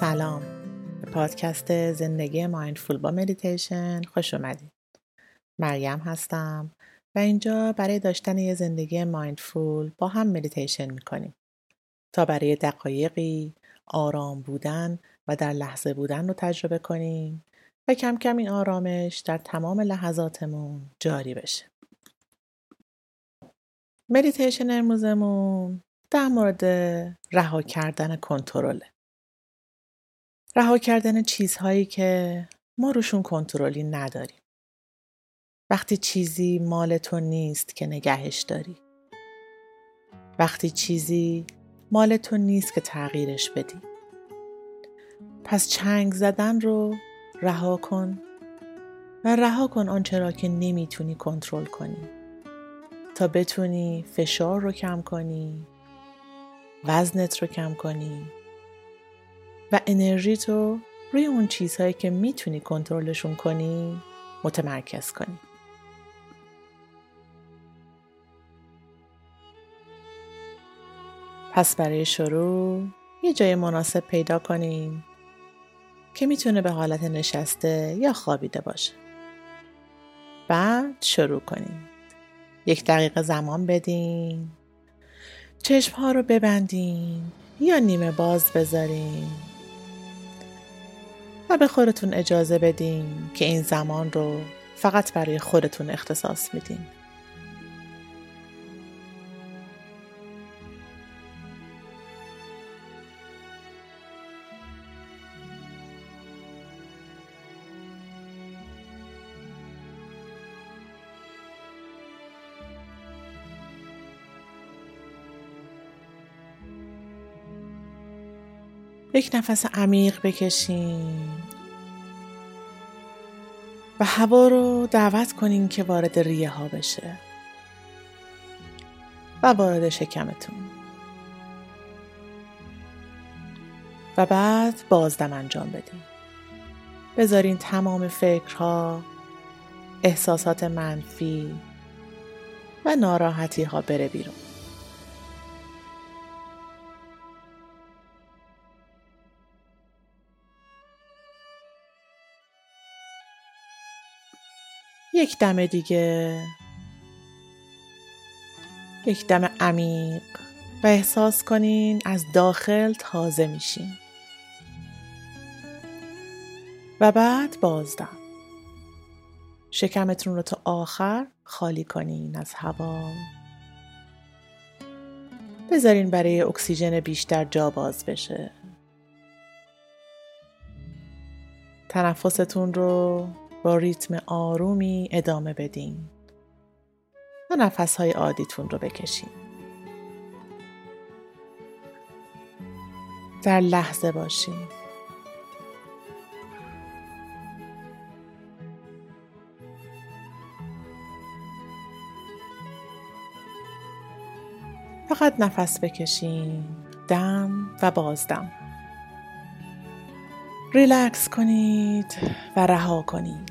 سلام. به پادکست زندگی mindful با مدیتیشن. خوش اومدید مریم هستم و اینجا برای داشتن یه زندگی mindful با هم مدیتیشن می‌کنیم. تا برای دقایقی آرام بودن و در لحظه بودن رو تجربه کنیم و کم کم این آرامش در تمام لحظاتمون جاری بشه. مدیتیشن امروزمون در مورد رها کردن کنترله. رها کردن چیزهایی که ما روشون کنترلی نداریم. وقتی چیزی مال تو نیست که نگهش داری. وقتی چیزی مال تو نیست که تغییرش بدی. پس چنگ زدن رو رها کن و رها کن آنچه را که نمی‌تونی کنترل کنی. تا بتونی فشار رو کم کنی وزنت رو کم کنی. و انرژی تو روی اون چیزهایی که می‌تونی کنترلشون کنی متمرکز کنی. پس برای شروع یه جای مناسب پیدا کنیم که می‌تونه به حالت نشسته یا خوابیده باشه. بعد شروع کنیم. یک دقیقه زمان بدین چشم ها رو ببندین یا نیمه باز بذارین. و به خودتون اجازه بدین که این زمان رو فقط برای خودتون اختصاص میدین. یک نفس عمیق بکشین. و هوا رو دعوت کنین که وارد ریه ها بشه و وارد شکمتون. و بعد بازدم انجام بدین بذارین تمام فکرها احساسات منفی و ناراحتی ها بره بیرون. یک دم دیگه. یک دم عمیق. و احساس کنین از داخل تازه میشین. و بعد بازدم. شکمتون رو تا آخر خالی کنین از هوا. بذارین برای اکسیژن بیشتر جا باز بشه. تنفستون رو با ریتم آرومی ادامه بدین و نفس های عادیتون رو بکشین. در لحظه باشین. فقط نفس بکشین دم و بازدم ریلکس کنید و رها کنید.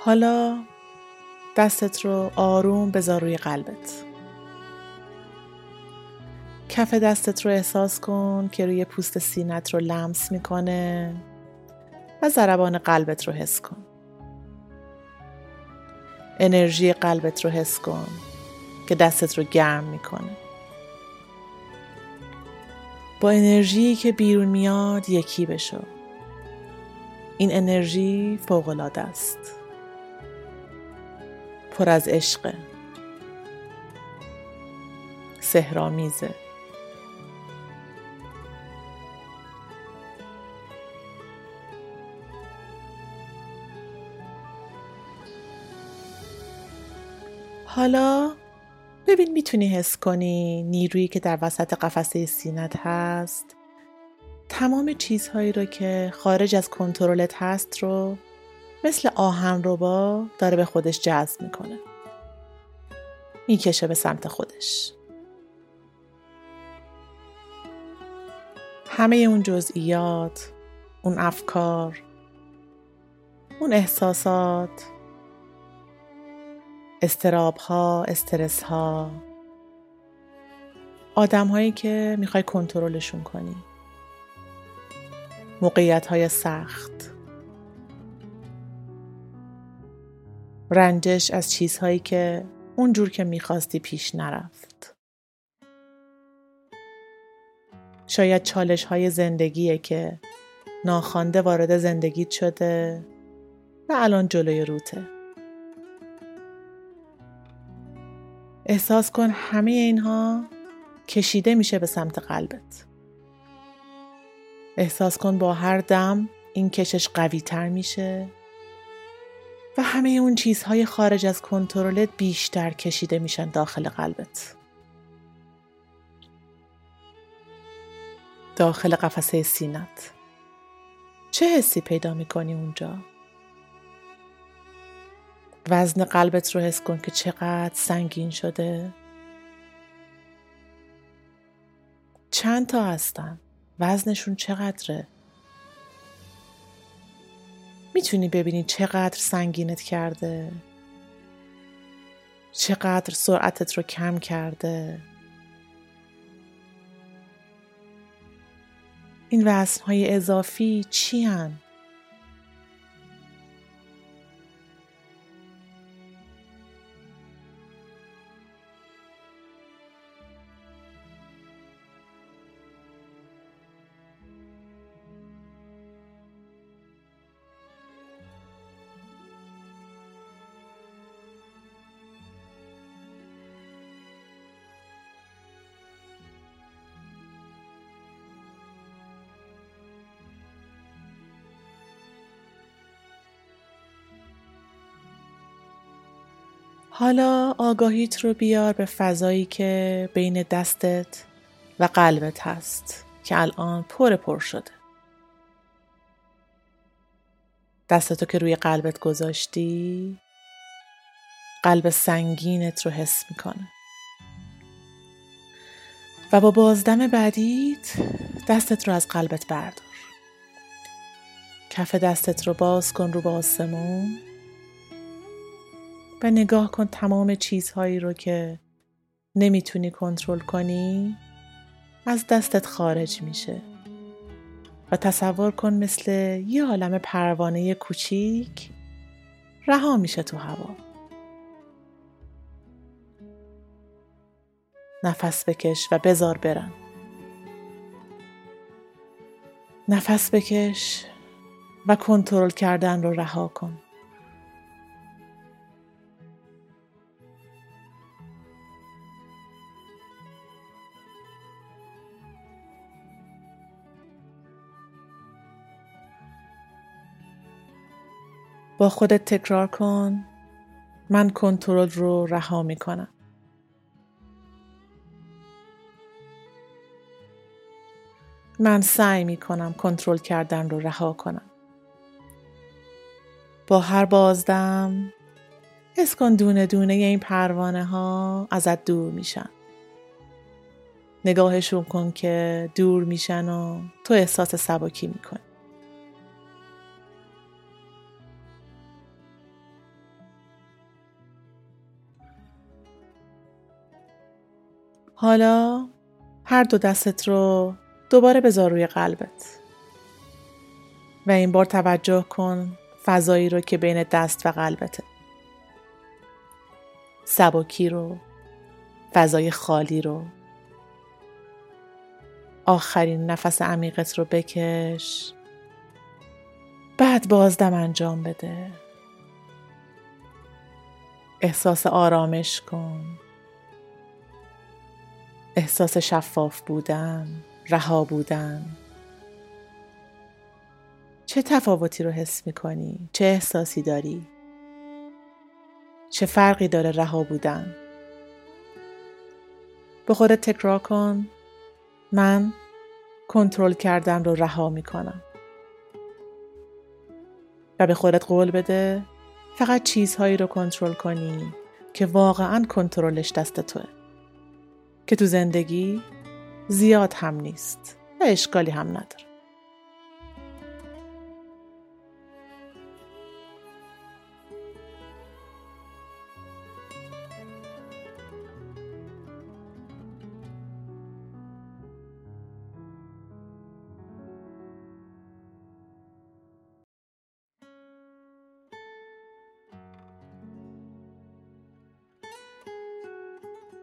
حالا دستت رو آروم بذار روی قلبت. کف دستت رو احساس کن که روی پوست سینت رو لمس می‌کنه و ضربان قلبت رو حس کن. انرژی قلبت رو حس کن که دستت رو گرم می‌کنه. با انرژی که بیرون میاد یکی بشو. این انرژی فوقالعاده است. پر از عشق سهرامیزه حالا ببین می‌تونی حس کنی نیرویی که در وسط قفسه سینت هست. تمام چیزهایی رو که خارج از کنترلت هست رو مثل آهن ربا داره به خودش جذب می‌کنه. می‌کشه به سمت خودش. همه اون جزئیات اون افکار اون احساسات استراب ها استرس ها آدم هایی که می‌خوای کنترلشون کنی. موقعیت های سخت. رنجش از چیزهایی که اونجور که می‌خواستی پیش نرفت. شاید چالش های زندگیه که ناخوانده وارد زندگیت شده و الان جلوی روته. احساس کن همه اینها کشیده میشه به سمت قلبت. احساس کن با هر دم این کشش قوی تر میشه و همه اون چیزهای خارج از کنترلت بیشتر کشیده میشن داخل قلبت. داخل قفسه سینت. چه حسی پیدا می‌کنی اونجا؟ وزن قلبت رو حس کن که چقدر سنگین شده. چند تا هستن؟ وزنشون چقدره؟ می‌تونی ببینی چقدر سنگینت کرده. چقدر سرعتت رو کم کرده. این وزنهای اضافی چی هن؟ حالا آگاهیت رو بیار به فضایی که بین دستت و قلبت هست که الان پر پر شده. دستتو که روی قلبت گذاشتی قلب سنگینت رو حس می‌کنه. و با بازدم بعدیت دستت رو از قلبت بردار. کف دستت رو باز کن رو به آسمون. و نگاه کن تمام چیزهایی رو که نمی‌تونی کنترل کنی از دستت خارج میشه. و تصور کن مثل یه عالم پروانه کوچیک رها میشه تو هوا. نفس بکش و بزار برن نفس بکش و کنترل کردن رو رها کن. با خودت تکرار کن من کنترل رو رها می کنم. من سعی می کنم کنترل کردن رو رها کنم. با هر بازدم حس کن دونه دونه این پروانه ها ازت دور میشن. نگاهشون کن که دور میشن و تو احساس سبکی می‌کنی. حالا هر دو دستت رو دوباره بذار روی قلبت. و این بار توجه کن فضایی رو که بین دست و قلبته. سبکی رو فضای خالی رو. آخرین نفس عمیقت رو بکش. بعد بازدم انجام بده. احساس آرامش کن. احساس شفاف بودن رها بودن چه تفاوتی رو حس می کنی؟ چه احساسی داری؟ چه فرقی داره رها بودن؟ به خودت تکرار کن من کنترل کردن رو رها می کنم و به خودت قول بده فقط چیزهایی رو کنترل کنی که واقعا کنترلش دست توه که تو زندگی زیاد هم نیست و اشکالی هم نداره.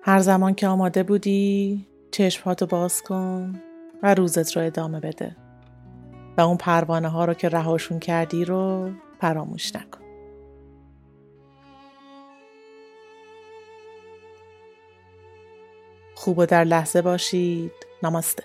هر زمان که آماده بودی چشمهاتو باز کن و روزت رو ادامه بده. و اون پروانه ها رو که رهاشون کردی رو فراموش نکن. خوب و در لحظه باشید. نماسته.